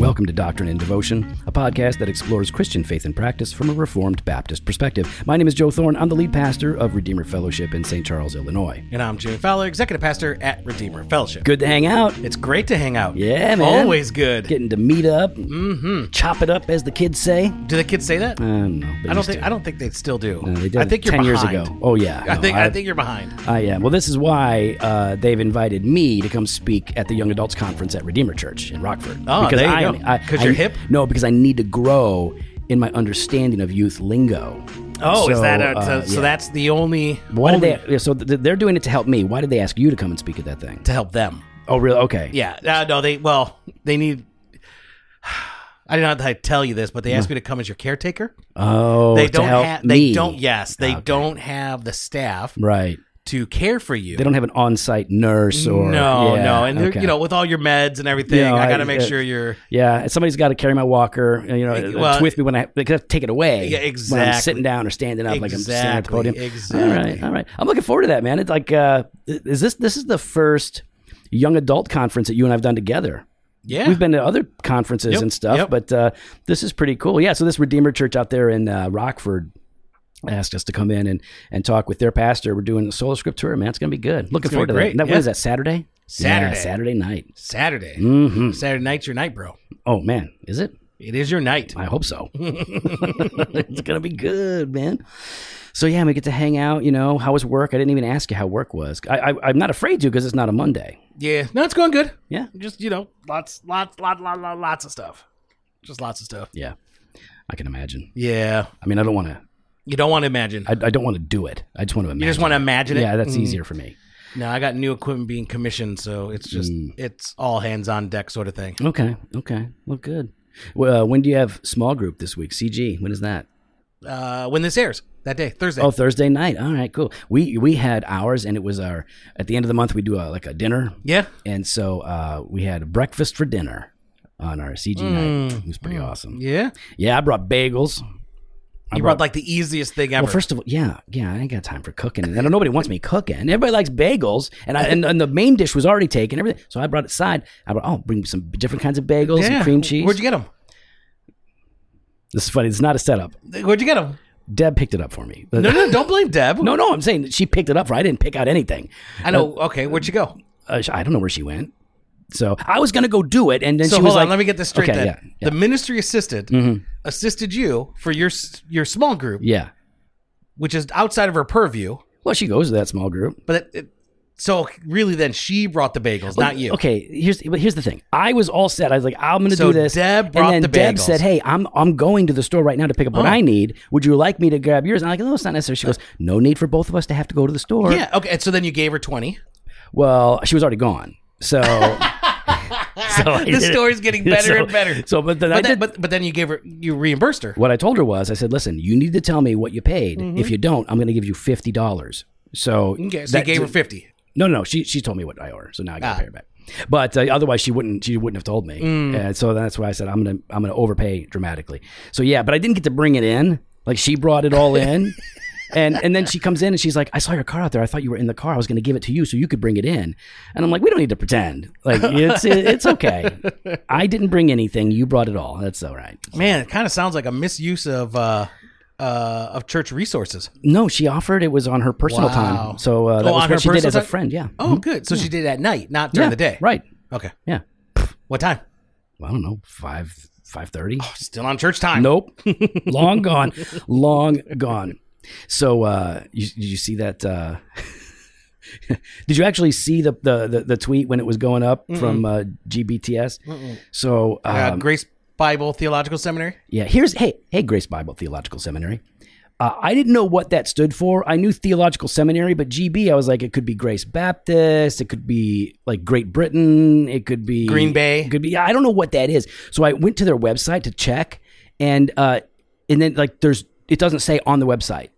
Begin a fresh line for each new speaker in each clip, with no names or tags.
Welcome to Doctrine and Devotion, podcast that explores Christian faith and practice from a Reformed Baptist perspective. My name is Joe Thorn. I'm the lead pastor of Redeemer Fellowship in St. Charles, Illinois.
And I'm Jimmy Fowler, Executive Pastor at Redeemer Fellowship.
Good to hang out.
It's great to hang out.
Yeah, man.
Always good.
Getting to meet up, mm-hmm. chop it up, as the kids say.
Do the kids say that?
I don't know.
I don't think
to.
I don't think they still do.
No, they did
I think you're
10 years ago. Oh, yeah.
I
No,
think
I-
I, think you're behind.
I am. Well, this is why uh, they've invited me to come speak at the Young Adults Conference at Redeemer Church in Rockford.
Oh, there you
I
go. 'Cause
I-
you're hip?
No, because I need to grow in my understanding of youth lingo.
Oh, is
So,
that a,
uh,
so, so
yeah.
that's the only
Why did they? yeah, So th- they're doing it to help me. Why did they ask you to come and speak at that thing?
to help them?
Oh, really? Okay.
Yeah. Uh, no, they well they need. I don't know how to tell you this, but they asked me to come as your caretaker.
Oh,
They don't have. They
me.
don't. Yes, they
Okay.
don't have the staff
Right.
To care for you.
They don't have an on-site nurse or
no,
yeah,
no, and they're
okay.
you know with all your meds and everything,
Yeah,
I
I-
got to make
uh,
sure you're.
Yeah, somebody's got to carry my walker. You know, uh,
Well-
it's with me when I they gotta take it away.
Yeah,
When I'm
exactly.
sitting down or standing up, like I'm standing at the
Exactly,
podium.
exactly.
All right, all right. I'm looking forward to that, man. It's like, uh, is this this is the first young adult conference that you and I've done together?
Yeah,
We've been to other conferences
Yep,
and stuff,
yep.
but uh, this is pretty cool. Yeah, so this Redeemer Church out there in uh, Rockford asked us to come in and, and talk with their pastor. We're doing the Sola Scriptura, man. It's going to be good. Looking forward to
great,
that. That. What
yeah.
is that, Saturday?
Saturday.
Yeah, Saturday night.
Saturday.
hmm
Saturday night's your night, bro.
Oh, man. Is it?
It is your night.
I hope so. it's gonna be good, man. So yeah, we get to hang out. You know, how was work? I didn't even ask you how work was. I, I I'm not afraid to because it's not a Monday.
Yeah, no, it's going good.
Yeah,
Just you know, lots, lots, lot, lot, lot, lots of stuff. Just lots of stuff.
yeah, I can imagine.
Yeah,
I mean, I don't want to.
You don't want to imagine.
I, I don't want to do it. I just want to imagine.
you just want to imagine it.
Yeah, that's
Mm.
easier for me.
No, I got new equipment being commissioned, so it's just
Mm.
it's all hands on deck sort of thing.
Okay, okay, well, good. Well, uh, when do you have small group this week? CG. When is that?
Uh, when this airs that day, Thursday.
Oh, Thursday night. All right, cool. We we had ours, and it was our at the end of the month we do a, like a dinner
yeah,
And so uh, we had breakfast for dinner on our CG night. It was pretty awesome.
Mm. yeah.
Yeah, I brought bagels. I
You brought like the easiest thing ever.
well, first of all, yeah, yeah, I ain't got time for cooking, and nobody wants me cooking. Everybody likes bagels, and I and, and the main dish was already taken. Everything, so I brought it side. I brought oh, bring some different kinds of bagels
yeah.
and cream cheese.
Where'd you get them?
this is funny. It's not a setup.
Where'd you get them?
Deb picked it up for me.
No, no, don't blame Deb.
no, no, I'm saying she picked it up for. I didn't pick out anything.
I know. Okay, where'd you go?
Uh, I don't know where she went. So I was gonna go do it, and then
So
she
hold
was
on,
like,
let me get this straight.
Okay,
then
yeah, yeah.
the ministry assistant mm-hmm. assisted you for your s- your small group,
yeah.
which is outside of her purview.
Well, she goes to that small group.
But it, it, so really, then she brought the bagels, not you.
Okay, here's but here's the thing. I was all set. I was like, I'm going to
So
do this.
Deb brought
and then
the
Deb
bagels.
said, Hey, I'm I'm going to the store right now to pick up what
Oh.
I need. Would you like me to grab yours? And I'm like, No, it's not necessary. She goes, No need for both of us to have to go to the store.
Yeah. Okay. And so then you gave her twenty.
Well, she was already gone. So, so
The story's getting better
So-
and better.
So, but then I
But, then,
did.
but but then you gave her you reimbursed her.
what I told her was, I said, Listen, you need to tell me what you paid.
Mm-hmm.
If you don't, I'm going to give you fifty dollars. So,
Okay. So
that-
you gave her fifty.
No, no, no. She she told me what I owe her, so now I got to
Ah.
pay her back. But uh, otherwise, she wouldn't she wouldn't have told me.
Mm.
And so that's why I said I'm gonna I'm gonna overpay dramatically. So yeah, but I didn't get to bring it in. Like she brought it all in. And and then she comes in and she's like, I saw your car out there. I thought you were in the car. I was going to give it to you so you could bring it in. And I'm like, we don't need to pretend. Like it's it's okay. I didn't bring anything. You brought it all. That's all right.
Man, it kind of sounds like a misuse of uh uh of church resources.
No, she offered. It was on her personal
Wow.
time. So uh, that
Oh,
was what
her
she did as a friend. Yeah.
Oh, good. So she did it at night, not during
yeah.
the day.
Right.
Okay.
Yeah.
What time?
Well, I don't know. Five five thirty.
Still on church time.
Nope. long gone. Long gone. So uh you did you see that uh Did you actually see the, the the the tweet when it was going up from uh GBTS? So
Uh,
um,
Grace Bible Theological Seminary.
yeah, here's hey, hey Grace Bible Theological Seminary. Uh, I didn't know what that stood for. I knew theological seminary, but GB, I was like, it could be Grace Baptist, it could be like Great Britain, it could be
Green Bay.
it could be. I don't know what that is. So I went to their website to check, and uh, and then like there's it doesn't say on the website.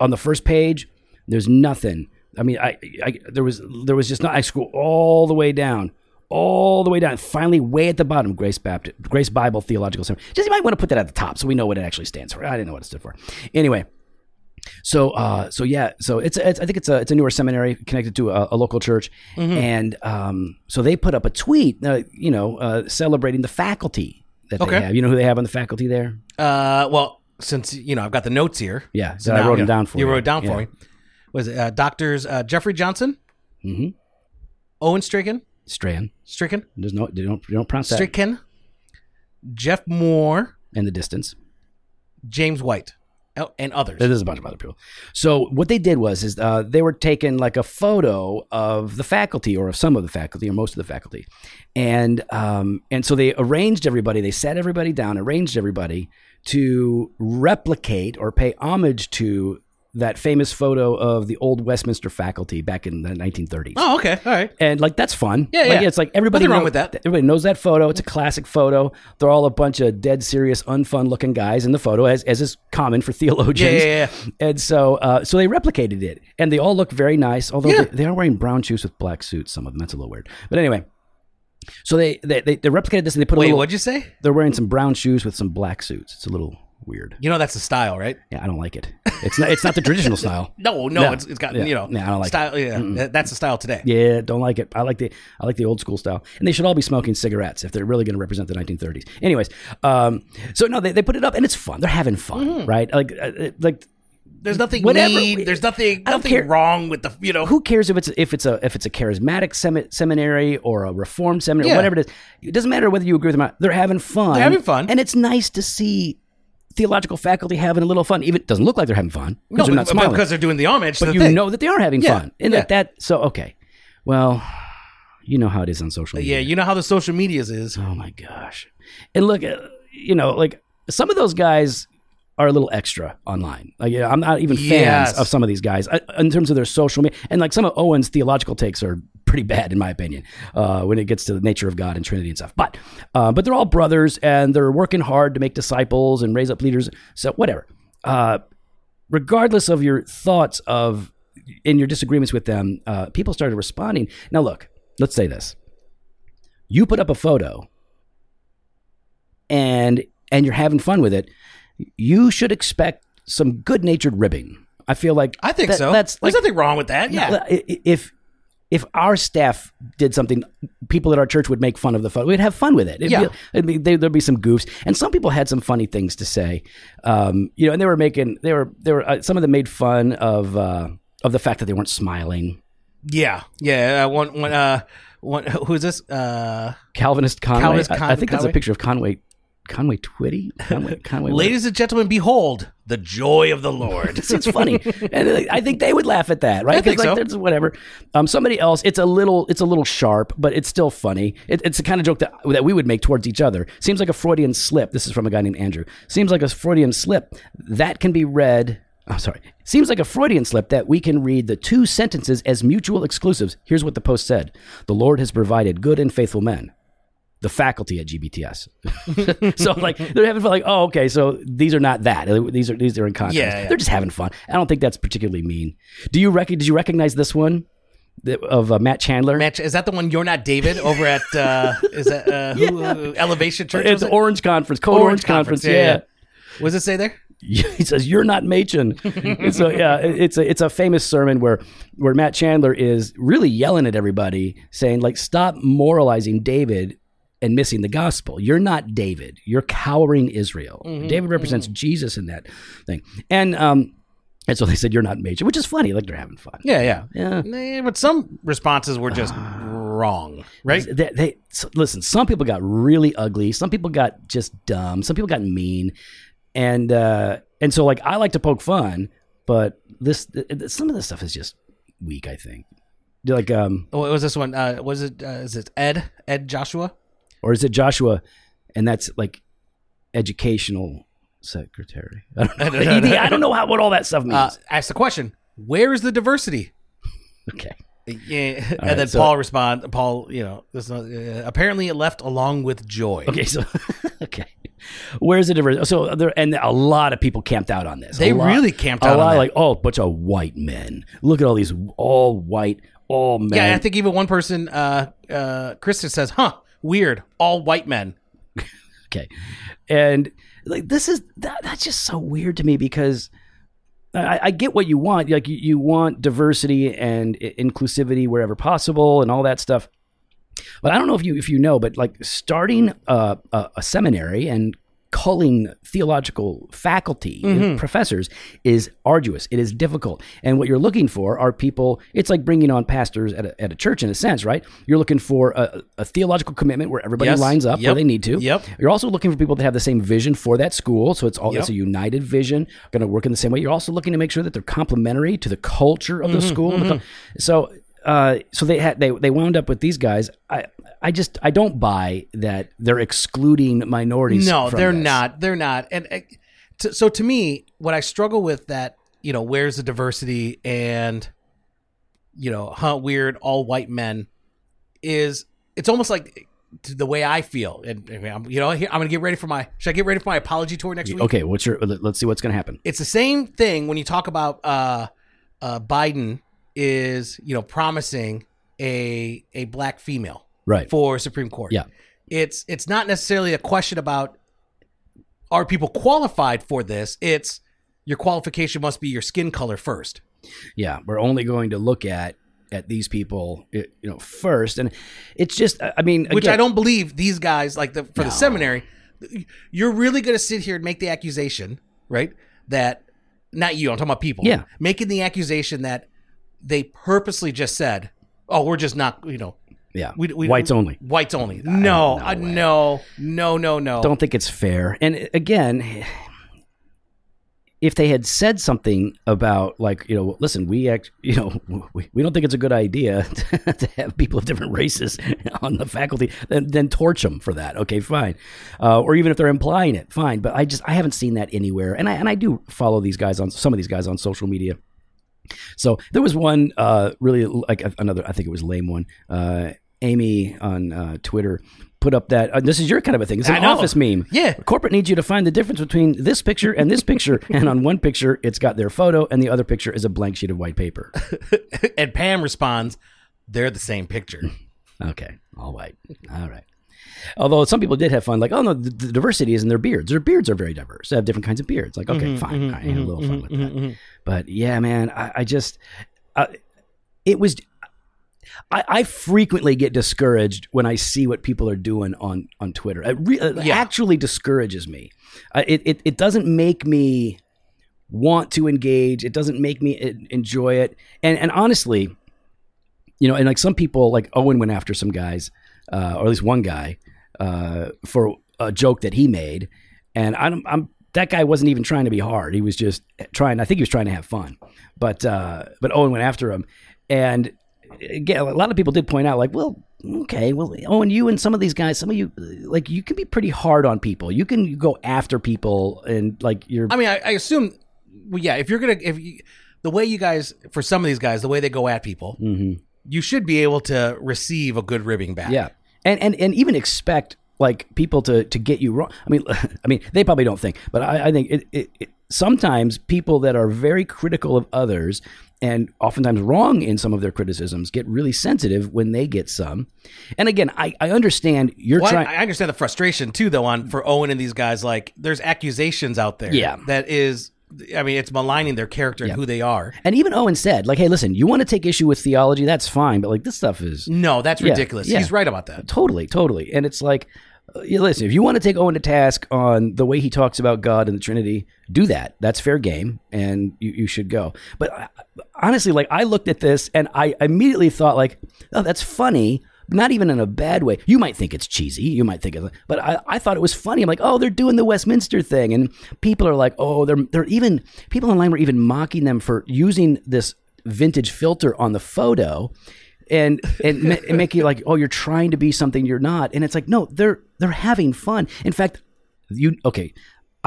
On the first page, there's nothing. I mean, I, I there was there was just not. I scroll all the way down. all the way down. Finally, way at the bottom, Grace Baptist, Grace Bible Theological Seminary. Just you might want to put that at the top so we know what it actually stands for. I didn't know what it stood for. Anyway, so uh, so yeah, so it's, it's I think it's a it's a newer seminary connected to a, a local church, and um, so they put up a tweet, uh, you know, uh, celebrating the faculty that
Okay.
they have. You know who they have on the faculty there?
Uh, well, since you know I've got the notes here.
Yeah, so
now,
I wrote them down for
you.
you.
wrote it down
Yeah.
for me. Was it uh, doctors uh, Jeffrey Johnson,
Mhm.
Owen Stricken,
Strand.
Stricken,
There's no they don't they don't pronounce that
Stricken, Jeff Moore,
in the distance.
James White, oh, and others.
There's a bunch of other people. So what they did was is uh, they were taking like a photo of the faculty or of some of the faculty or most of the faculty, and um, and so they arranged everybody. They sat everybody down, arranged everybody to replicate or pay homage to that famous photo of the old Westminster faculty back in the 1930s.
Oh, okay, all right.
And like that's fun.
Yeah,
Like,
yeah.
It's like everybody
Nothing wrong
know-
with that.
Everybody knows that photo. It's a classic photo. They're all a bunch of dead serious, unfun looking guys in the photo, as as is common for theologians.
Yeah, yeah, yeah.
And so, uh, so they replicated it, and they all look very nice. Although
Yeah.
they, they are wearing brown shoes with black suits. Some of them. That's a little weird. But anyway, so they they they, they replicated this, and they put a
Wait,
little.
what'd you say?
They're wearing some brown shoes with some black suits. It's a little weird.
You know that's the style, right?
Yeah, I don't like it. It's not. It's not the traditional style.
No, no, it's, it's got
Yeah.
you know
Yeah, I don't like
style. Yeah, that- that's the style today.
Yeah, don't like it. I like the I like the old school style, and they should all be smoking cigarettes if they're really going to represent the 1930s. Anyways, um, so no, they, they put it up, and it's fun. They're having fun,
Mm-hmm.
right? Like uh, like
There's nothing
Whatever-
mean. There's nothing nothing
care.
wrong with the you know.
who cares if it's if it's a if it's a charismatic semi- seminary or a reformed seminary,
Yeah.
whatever it is. It doesn't matter whether you agree with them or not. They're having fun.
They're having fun.
and it's nice to see theological faculty having a little fun. Even it doesn't look like they're having fun
no,
because they're not smiling.
because they're doing the homage.
but
the
you
thing.
know that they are having
Yeah,
fun, and
yeah.
that that so okay. Well, you know how it is on social media.
Yeah, you know how the social medias is.
Oh my gosh. And look, uh, you know, like some of those guys are a little extra online. Like, yeah, I'm not even fans
Yes.
of some of these guys uh, in terms of their social media. And like some of Owen's theological takes are pretty bad, in my opinion, uh, when it gets to the nature of God and Trinity and stuff. But, uh, but they're all brothers and they're working hard to make disciples and raise up leaders. So whatever. Uh, regardless of your thoughts of in your disagreements with them, uh, people started responding. Now, look, let's say this: you put up a photo, and and you're having fun with it. You should expect some good-natured ribbing. I feel like
I think
that-
so.
That's
There's nothing wrong with that. Yeah.
I- i- if if our staff did something, people at our church would make fun of the fun. We'd have fun with it. It'd
Yeah.
be, be, there, there'd be some goofs, and some people had some funny things to say. Um, you know, and they were making they were they were uh, some of them made fun of uh, of the fact that they weren't smiling.
Yeah. Yeah. Uh, one. One. Uh. One. Who is this? Uh.
Calvinist Conway.
Calvinist
I- I,
Con-
think that's a picture of Conway. Conway Twitty. Conway. Conway.
Ladies and gentlemen, behold the joy of the Lord.
it's funny, and uh, I think they would laugh at that, right?
I think
like,
so.
there's whatever. Um, somebody else, it's a little, it's a little sharp, but it's still funny. It, it's the kind of joke that that we would make towards each other. Seems like a Freudian slip. This is from a guy named Andrew. Seems like a Freudian slip that can be read. I'm sorry. Seems like a Freudian slip that we can read the two sentences as mutual exclusives. Here's what the post said: "The Lord has provided good and faithful men." The faculty at GBTS. so like they're having fun. Like, oh, okay, so these are not that. These are these are in context.
Yeah, yeah.
They're just having fun. I don't think that's particularly mean. Do you rec- Did you recognize this one of uh, Matt Chandler?
Match, is that the one you're not David over at uh is that uh who, uh, Elevation Church?
it's
it?
Orange Conference, Code Orange, Conference. yeah.
What does it say there?
he says you're not Machen. So yeah, it's a it's a famous sermon where where Matt Chandler is really yelling at everybody, saying like, "Stop moralizing David." And missing the gospel. You're not David. You're cowering Israel. David represents Jesus in that thing. And um, and so they said you're not Machen, which is funny. Like they're having fun.
Yeah, yeah.
Yeah.
But some responses were just wrong, right?
They, they so- listen. Some people got really ugly. Some people got just dumb. Some people got mean, and uh, and so like I like to poke fun, but this th- th- some of this stuff is just weak. I think. Like um,
What was this one? Uh, was it? Uh, is it Ed? Ed Joshua?
Or is it Joshua? And that's like educational secretary. I don't know. ED, I don't know how what all that stuff means.
Uh, asked the question: Where is the diversity?
okay.
Yeah, and
right,
then
so-
Paul respond. Paul, you know, this, uh, apparently it left along with joy.
Okay, so okay, where's the diversity? So there, and a lot of people camped out on this.
They
lot-
really camped
a
out on
lot, like oh, bunch of white men. Look at all these all white, all man.
Yeah, I think even one person, uh, uh, Kristen says, "Huh, weird, all white men."
okay, and like this is that, that's just so weird to me because. I, I get what you want. Like you, you want diversity and inclusivity wherever possible, and all that stuff. But I don't know if you if you know, but like starting a, a, a seminary and culling theological faculty and professors is arduous. It is difficult, and what you're looking for are people. It's like bringing on pastors at a, at a church in a sense, right? You're looking for a, a theological commitment where everybody
Yes.
lines up where they need to.
Yep.
You're also looking for people that have the same vision for that school, so it's all
Yep.
it's a united vision, going to work in the same way. You're also looking to make sure that they're complementary to the culture of the
Mm-hmm,
school. The co- So, uh, so they had they they wound up with these guys. I I just I don't buy that they're excluding minorities.
No, they're
this.
not. They're not. And uh, to, so to me, what I struggle with that, you know, where's the diversity and, you know, huh, weird, all white men, is it's almost like to the way I feel. And, and I'm, you know, I'm gonna get ready for my. Should I get ready for my apology tour next week?
Okay, what's your? let- Let's see what's going to happen.
It's the same thing when you talk about uh, uh, Biden is you know promising a a black female
Right.
for Supreme Court.
Yeah.
It's it's not necessarily a question about are people qualified for this. It's your qualification must be your skin color first.
Yeah, we're only going to look at at these people, you know, first, and it's just. I mean,
Which I don't believe these guys like the for
No.
the seminary. You're really going to sit here and make the accusation, right? That not you. I'm talking about people.
Yeah.
making the accusation that they purposely just said, "Oh, we're just not," you know,
Yeah,
we, we,
whites only.
Whites only. No,
no
uh, no, no, no, no.
don't think it's fair. And again, if they had said something about like, you know, listen, we act, you know, we, we don't think it's a good idea to have people of different races on the faculty, then, then torch them for that. Okay, fine. Uh, or even if they're implying it, fine. But I just, I haven't seen that anywhere. And I, and I do follow these guys on some of these guys on social media. So there was one uh, really like another, I think it was lame one. Uh, Amy on uh, Twitter put up that uh, this is your kind of a thing. It's an office meme.
Yeah.
Corporate needs you to find the difference between this picture and this picture. and on one picture, it's got their photo, and the other picture is a blank sheet of white paper.
and Pam responds, "They're the same picture."
Okay, all white. All right. Although some people did have fun, like, oh no, the, the diversity is in their beards. Their beards are very diverse. They have different kinds of beards. Like, okay, fine, I had a little fun with that. But yeah, man, I, I just, uh, it was. I, I frequently get discouraged when I see what people are doing on on Twitter. It re- it actually discourages me. Uh, it, it it doesn't make me want to engage. It doesn't make me enjoy it. And and honestly, you know, and like some people, like Owen went after some guys, uh, or at least one guy, uh, for a joke that he made, and I'm, I'm that guy wasn't even trying to be hard. He was just trying. I think he was trying to have fun, but uh, but Owen went after him, and again, a lot of people did point out, like, well, okay, well, Owen, you and some of these guys, some of you, like, you can be pretty hard on people. You can go after people, and like you're
I mean, I, I assume, well, yeah. If you're gonna, if you, the way you guys, for some of these guys, the way they go at people,
Mhm.
you should be able to receive a good ribbing back.
Yeah, and and and even expect like people to to get you wrong. I mean, I mean, they probably don't think, but I, I think it, it, it. Sometimes people that are very critical of others and oftentimes wrong in some of their criticisms get really sensitive when they get some. And again, I I understand you're
Well, I,
trying.
I understand the frustration too, though, on for Owen and these guys. Like, there's accusations out there.
Yeah.
that is. I mean, it's maligning their character and who they are.
and even Owen said, like, hey, listen, you want to take issue with theology, that's fine, but like this stuff is
No, that's
Yeah,
ridiculous.
yeah.
He's right about that.
Totally, totally. And it's like, uh, listen, if you want to take Owen to task on the way he talks about God and the Trinity, do that. That's fair game, and you, you should go. But uh, honestly, like, I looked at this and I immediately thought, like, oh, that's funny. Not even in a bad way. You might think it's cheesy. You might think it's, but I, I thought it was funny. I'm like, oh, they're doing the Westminster thing, and people are like, oh, they're they're even people online were even mocking them for using this vintage filter on the photo and and, ma- and make you like oh you're trying to be something you're not and it's like no they're they're having fun in fact you okay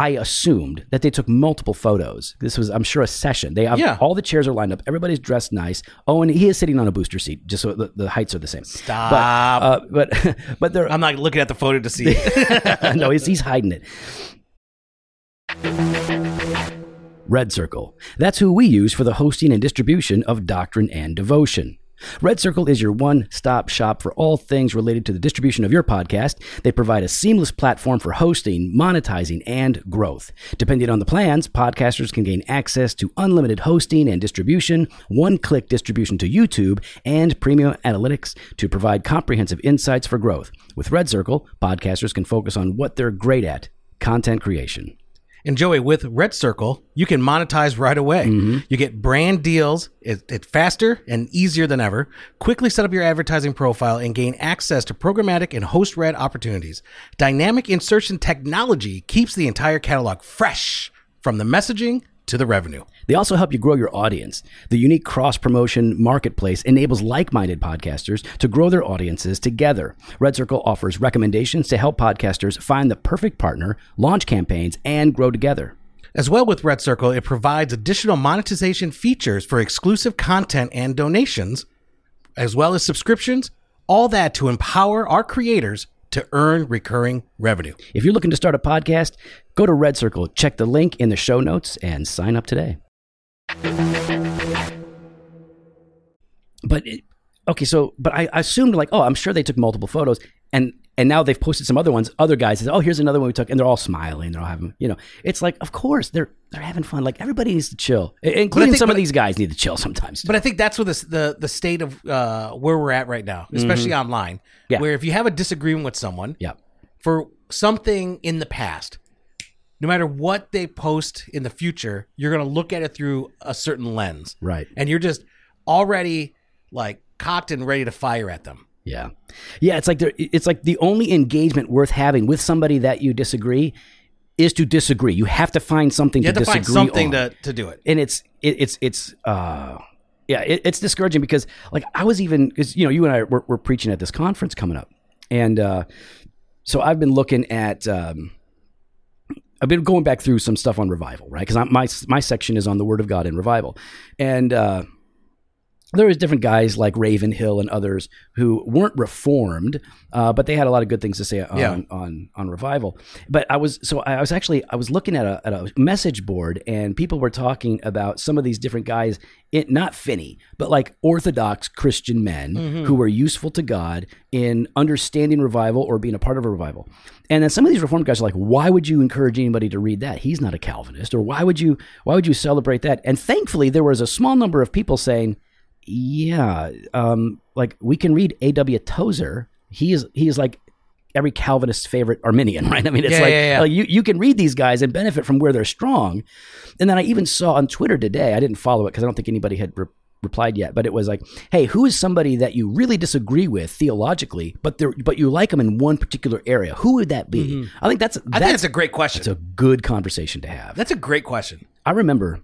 I assumed that they took multiple photos. This was, I'm sure, a session. They have
Yeah.
all the chairs are lined up. Everybody's dressed nice. Oh, and he is sitting on a booster seat, just so the, the heights are the same.
Stop.
But uh, but but they're
I'm not looking at the photo to see.
no, he's, he's hiding it. Red Circle. That's who we use for the hosting and distribution of Doctrine and Devotion. Red Circle is your one stop shop for all things related to the distribution of your podcast. They provide a seamless platform for hosting, monetizing, and growth. Depending on the plans, podcasters can gain access to unlimited hosting and distribution, one click distribution to YouTube, and premium analytics to provide comprehensive insights for growth. With Red Circle, podcasters can focus on what they're great at content creation.
And Joey, with Red Circle, you can monetize right away. Mm-hmm. You get brand deals. It, it's faster and easier than ever. Quickly set up your advertising profile and gain access to programmatic and host read opportunities. Dynamic insertion technology keeps the entire catalog fresh from the messaging to the revenue.
They also help you grow your audience. The unique cross promotion marketplace enables like minded podcasters to grow their audiences together. Red Circle offers recommendations to help podcasters find the perfect partner, launch campaigns, and grow together.
As well with Red Circle, it provides additional monetization features for exclusive content and donations, as well as subscriptions, all that to empower our creators to earn recurring revenue.
If you're looking to start a podcast, go to Red Circle, check the link in the show notes, and sign up today. But okay, so but I, I assumed like, oh, I'm sure they took multiple photos, and and now they've posted some other ones. Other guys said, oh, here's another one we took, and they're all smiling, they're all having, you know, it's like, of course they're they're having fun. Like everybody needs to chill, including
think-
some of
I-
these guys need to chill sometimes.
But I think that's what this, the the state of uh, where we're at right now, especially online.
Yeah.
Where if you have a disagreement with someone
yeah,
for something in the past, no matter what they post in the future, you're going to look at it through a certain lens,
right.
and you're just already like cocked and ready to fire at them.
Yeah, yeah. It's like there. It's like the only engagement worth having with somebody that you disagree is to disagree. You have to find something
You have
to
to find
disagree
something
on.
to, to do it.
and it's it, it's it's uh yeah it, it's discouraging because like I was even because you know you and I were, were preaching at this conference coming up, and uh, so I've been looking at. Um, I've been going back through some stuff on revival, right? Because my my section is on the Word of God in revival, and uh, there was different guys like Ravenhill and others who weren't reformed, uh, but they had a lot of good things to say on,
Yeah.
on on revival. But I was so I was actually I was looking at a, at a message board and people were talking about some of these different guys, it, not Finney, but like Orthodox Christian men who were useful to God in understanding revival or being a part of a revival. And then some of these reformed guys are like, why would you encourage anybody to read that? He's not a Calvinist, or why would you why would you celebrate that? And thankfully, there was a small number of people saying yeah, um, like we can read A.W. Tozer. He is he is like every Calvinist's favorite Arminian, right? I mean, it's
Yeah,
like
yeah, yeah.
like, you you can read these guys and benefit from where they're strong. And then I even saw on Twitter today. I didn't follow it because I don't think anybody had re- replied yet. But it was like, hey, who is somebody that you really disagree with theologically, but they but you like them in one particular area? Who would that be? I think that's
Mm-hmm. I think
that's
that's a great question.
it's a good conversation to have.
that's a great question.
I remember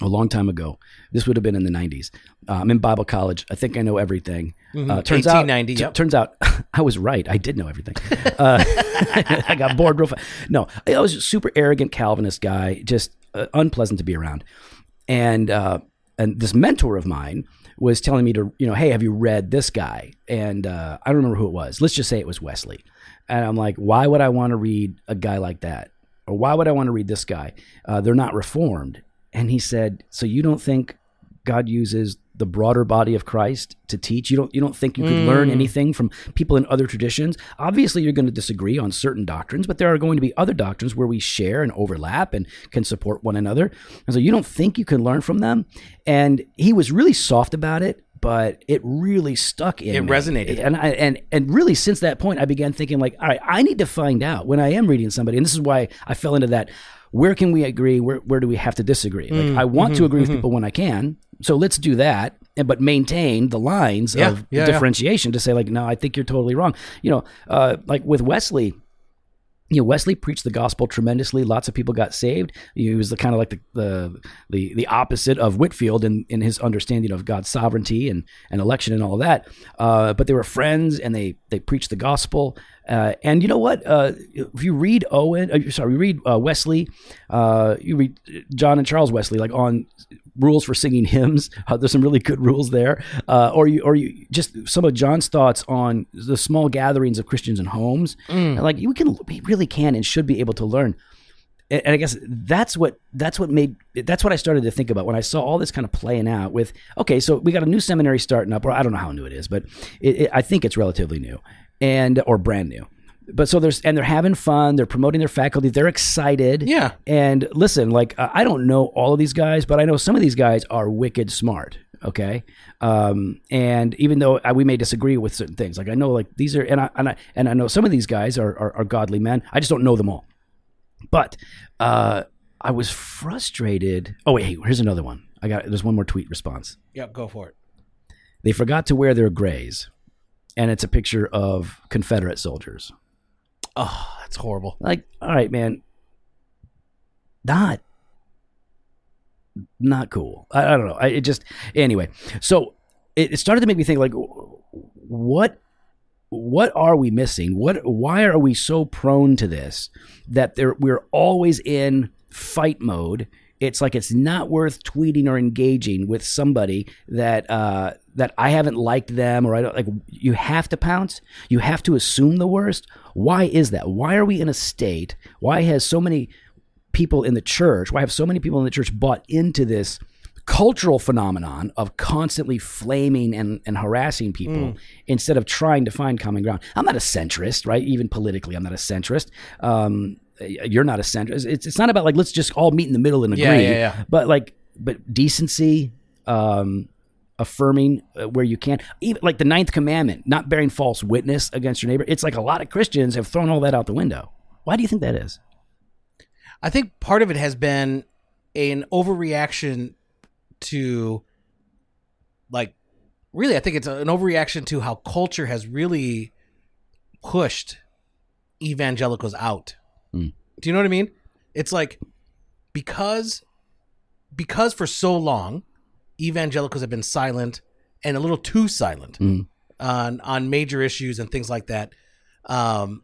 a long time ago. This would have been in the '90s. Uh, I'm in Bible college. I think I know everything. Uh, turns out,
1890,
t-
yep.
turns out, I was right. I did know everything. Uh, I got bored real fast. No, I was a super arrogant Calvinist guy, just uh, unpleasant to be around. And uh, and this mentor of mine was telling me to, you know, hey, have you read this guy? And uh, I don't remember who it was. Let's just say it was Wesley. And I'm like, why would I want to read a guy like that? Or why would I want to read this guy? Uh, they're not reformed. And he said, so you don't think God uses the broader body of Christ to teach? You don't you don't think you could learn hmm. anything from people in other traditions? Obviously you're going to disagree on certain doctrines, but there are going to be other doctrines where we share and overlap and can support one another. And so you don't think you can learn from them? And he was really soft about it, but it really stuck in
It
me.
resonated.
And I and and really since that point I began thinking like, all right, I need to find out when I am reading somebody, and this is why I fell into that. Where can we agree? Where where do we have to disagree? Like
Mm,
I want
mm-hmm,
to agree with people when I can, so let's do that. And but maintain the lines
Yeah,
of
yeah, yeah.
differentiation to say like, no, I think you're totally wrong. You know, uh, like with Wesley, you know, Wesley preached the gospel tremendously. Lots of people got saved. He was the kind of like the the the, the opposite of Whitefield in, in his understanding of God's sovereignty and, and election and all that. Uh, but they were friends and they they preached the gospel. Uh, and you know what? Uh, if you read Owen, uh, sorry, you read uh, Wesley, uh, you read John and Charles Wesley, like on rules for singing hymns. Uh, there's some really good rules there. Uh, or you, or you just some of John's thoughts on the small gatherings of Christians in homes. And like we can, we really can and should be able to learn. and and I guess that's what that's what made that's what I started to think about when I saw all this kind of playing out with okay so we got a new seminary starting up or I don't know how new it is but it, it, I think it's relatively new and or brand new but so there's and they're having fun they're promoting their faculty they're excited
Yeah.
and listen like uh, I don't know all of these guys but I know some of these guys are wicked smart okay um, and even though I, we may disagree with certain things like I know like these are and I and I, and I know some of these guys are, are are godly men I just don't know them all but uh, I was frustrated. Oh wait, hey, here's another one. I got there's one more tweet response.
Yep, go for it.
They forgot to wear their grays, and it's a picture of Confederate soldiers.
Oh, that's horrible.
Like, all right, man, not not cool. I, I don't know. I, it just anyway. So it, it started to make me think like, what what are we missing? What why are we so prone to this that there we're always in fight mode? It's like it's not worth tweeting or engaging with somebody that uh, that I haven't liked them or I don't like. You have to pounce. You have to assume the worst. Why is that? Why are we in a state? Why has so many people in the church? Why have so many people in the church bought into this? cultural phenomenon of constantly flaming and, and harassing people instead of trying to find common ground. I'm not a centrist, right? Even politically, I'm not a centrist. Um, you're not a centrist. It's, it's not about like, let's just all meet in the middle and agree.
Yeah, yeah, yeah.
But like, but decency, um, affirming uh, where you can, even like the ninth commandment, not bearing false witness against your neighbor. It's like a lot of Christians have thrown all that out the window. Why do you think that is?
I think part of it has been an overreaction to like really I think it's an overreaction to how culture has really pushed evangelicals out.
Mm.
Do you know what I mean? It's like because because for so long evangelicals have been silent and a little too silent
Mm.
on on major issues and things like that. Um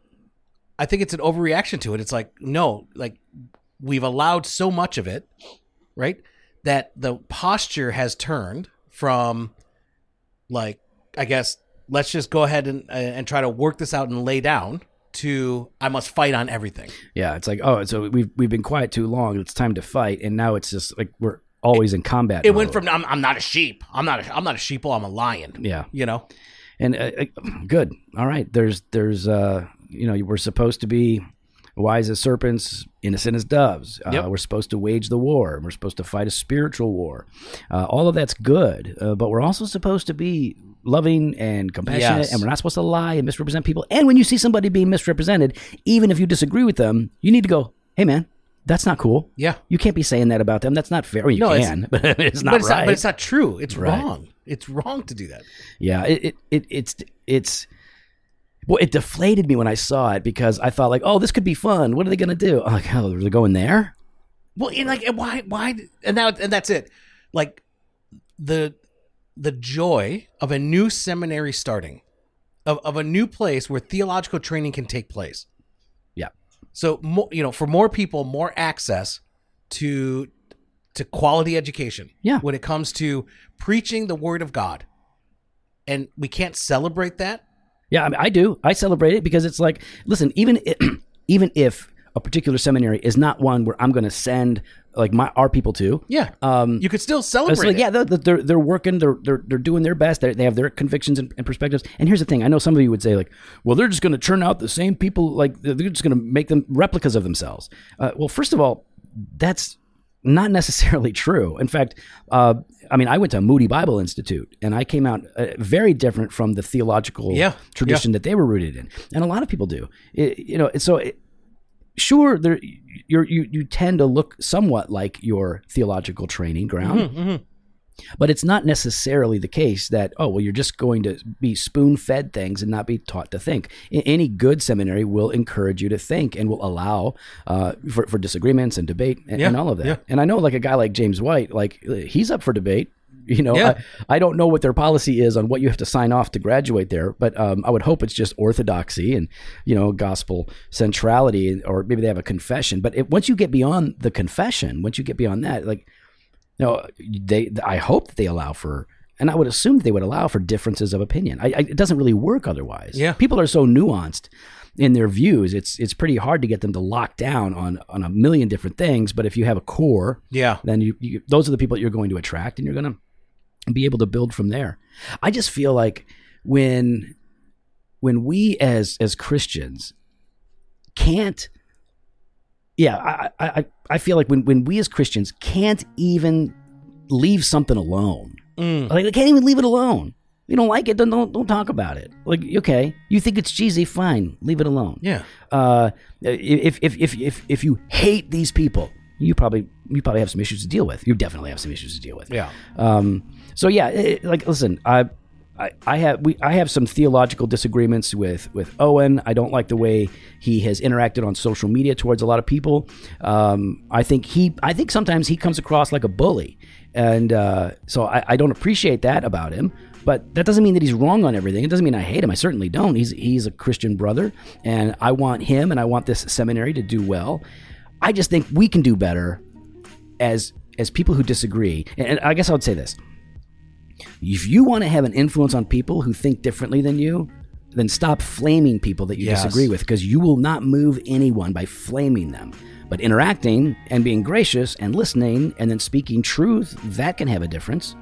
I think it's an overreaction to it. It's like no, like we've allowed so much of it, right? That the posture has turned from like I guess let's just go ahead and and try to work this out and lay down to I must fight on everything.
Yeah, it's like, oh, so we've we've been quiet too long. It's time to fight, and now it's just like we're always in combat.
It went from I'm, I'm not a sheep. I'm not a, I'm not a sheeple. I'm a lion.
yeah,
You know.
and uh, uh, good. All right, there's there's uh, you know, we're supposed to be wise as serpents, innocent as doves. Uh,
Yep.
We're supposed to wage the war. We're supposed to fight a spiritual war. Uh, all of that's good, uh, but we're also supposed to be loving and compassionate,
Yes.
and we're not supposed to lie and misrepresent people. And when you see somebody being misrepresented, even if you disagree with them, you need to go, "Hey, man, that's not cool."
Yeah.
You can't be saying that about them. That's not fair. You
No, it's-
can, but it's not
but it's
right.
not. But it's not true. It's
Right.
wrong. It's wrong to do that.
Yeah, it, it, it it's it's well, it deflated me when I saw it because I thought like, oh, this could be fun. What are they gonna do? I'm like, oh, they're going there.
Well, and like and why why and now and that's it. Like the the joy of a new seminary starting, of of a new place where theological training can take place.
Yeah.
So more, you know, for more people, more access to to quality education.
Yeah.
When it comes to preaching the word of God, and we can't celebrate that.
Yeah, I, mean, I do. I celebrate it because it's like, listen, even i even if a particular seminary is not one where I'm going to send like my our people to.
Yeah.
Um,
you could still celebrate.
like,
it.
yeah, they're, they're they're working, they're they're they're doing their best. They they have their convictions and, and perspectives. And here's the thing: I know some of you would say like, well, they're just going to churn out the same people, like they're just going to make them replicas of themselves. Uh, well, first of all, that's not necessarily true. In fact, uh, I mean, I went to Moody Bible Institute, and I came out uh, very different from the theological
Yeah,
tradition that they were rooted in, and a lot of people do. It, you know, so. It, Sure, there you're, you you tend to look somewhat like your theological training ground,
Mhm.
but it's not necessarily the case that oh well you're just going to be spoon fed things and not be taught to think any good seminary will encourage you to think and will allow uh, for, for disagreements and debate and,
Yeah,
and all of that
yeah.
and i know like a guy like james white like he's up for debate you know
Yeah.
I, I don't know what their policy is on what you have to sign off to graduate there but um, i would hope it's just orthodoxy and you know gospel centrality or maybe they have a confession but it, once you get beyond the confession once you get beyond that like no, they. I hope that they allow for, and I would assume that they would allow for differences of opinion. I, I, it doesn't really work otherwise.
Yeah.
people are so nuanced in their views. It's it's pretty hard to get them to lock down on on a million different things. But if you have a core,
Yeah.
then you, you those are the people that you're going to attract, and you're going to be able to build from there. I just feel like when when we as as Christians can't yeah, I, I, I- feel like when, when we as Christians can't even leave something alone,
Mm.
like they can't even leave it alone. You don't like it, then don't don't talk about it. Like okay, you think it's cheesy, fine, leave it alone.
Yeah.
Uh, if if if if if you hate these people, you probably you probably have some issues to deal with. You definitely have some issues to deal with.
Yeah.
Um, so yeah, it, like listen, I, I, I have we I have some theological disagreements with with Owen. I don't like the way he has interacted on social media towards a lot of people. Um, I think he I think sometimes he comes across like a bully, and uh, so I, I don't appreciate that about him. But that doesn't mean that he's wrong on everything. It doesn't mean I hate him. I certainly don't. He's he's a Christian brother, and I want him and I want this seminary to do well. I just think we can do better as as people who disagree. And I guess I would say this: if you want to have an influence on people who think differently than you, then stop flaming people that you
Yes.
disagree with because you will not move anyone by flaming them. But interacting and being gracious and listening and then speaking truth, that can have a difference.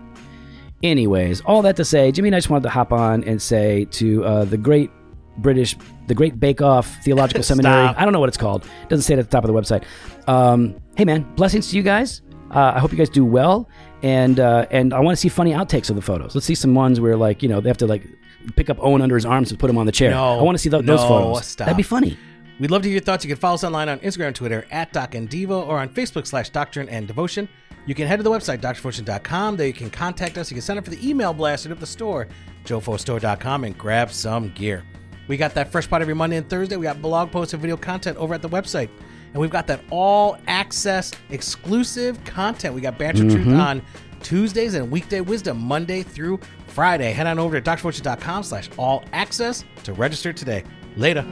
Anyways, all that to say, Jimmy and I just wanted to hop on and say to uh, the great British, the Great Bake Off Theological Seminary. I don't know what it's called. It doesn't say it at the top of the website. Um, hey, man, blessings to you guys. Uh, I hope you guys do well, and uh, and I want to see funny outtakes of the photos. Let's see some ones where like you know they have to like pick up Owen under his arms and put him on the chair.
No,
I want to see those
no,
photos.
stop.
That'd be funny.
We'd love to hear your thoughts. You can follow us online on Instagram Twitter at Doc and Devo or on Facebook slash Doctrine and Devotion. You can head to the website, drdevotion.com. There you can contact us. You can sign up for the email blast at the store, jofostore.com, and grab some gear. We got that fresh pot every Monday and Thursday. We got blog posts and video content over at the website. And we've got that all access exclusive content. We got Banter Truth mm-hmm. on Tuesdays and Weekday Wisdom Monday through Friday. Head on over to drdevotion.com slash all access to register today. Later.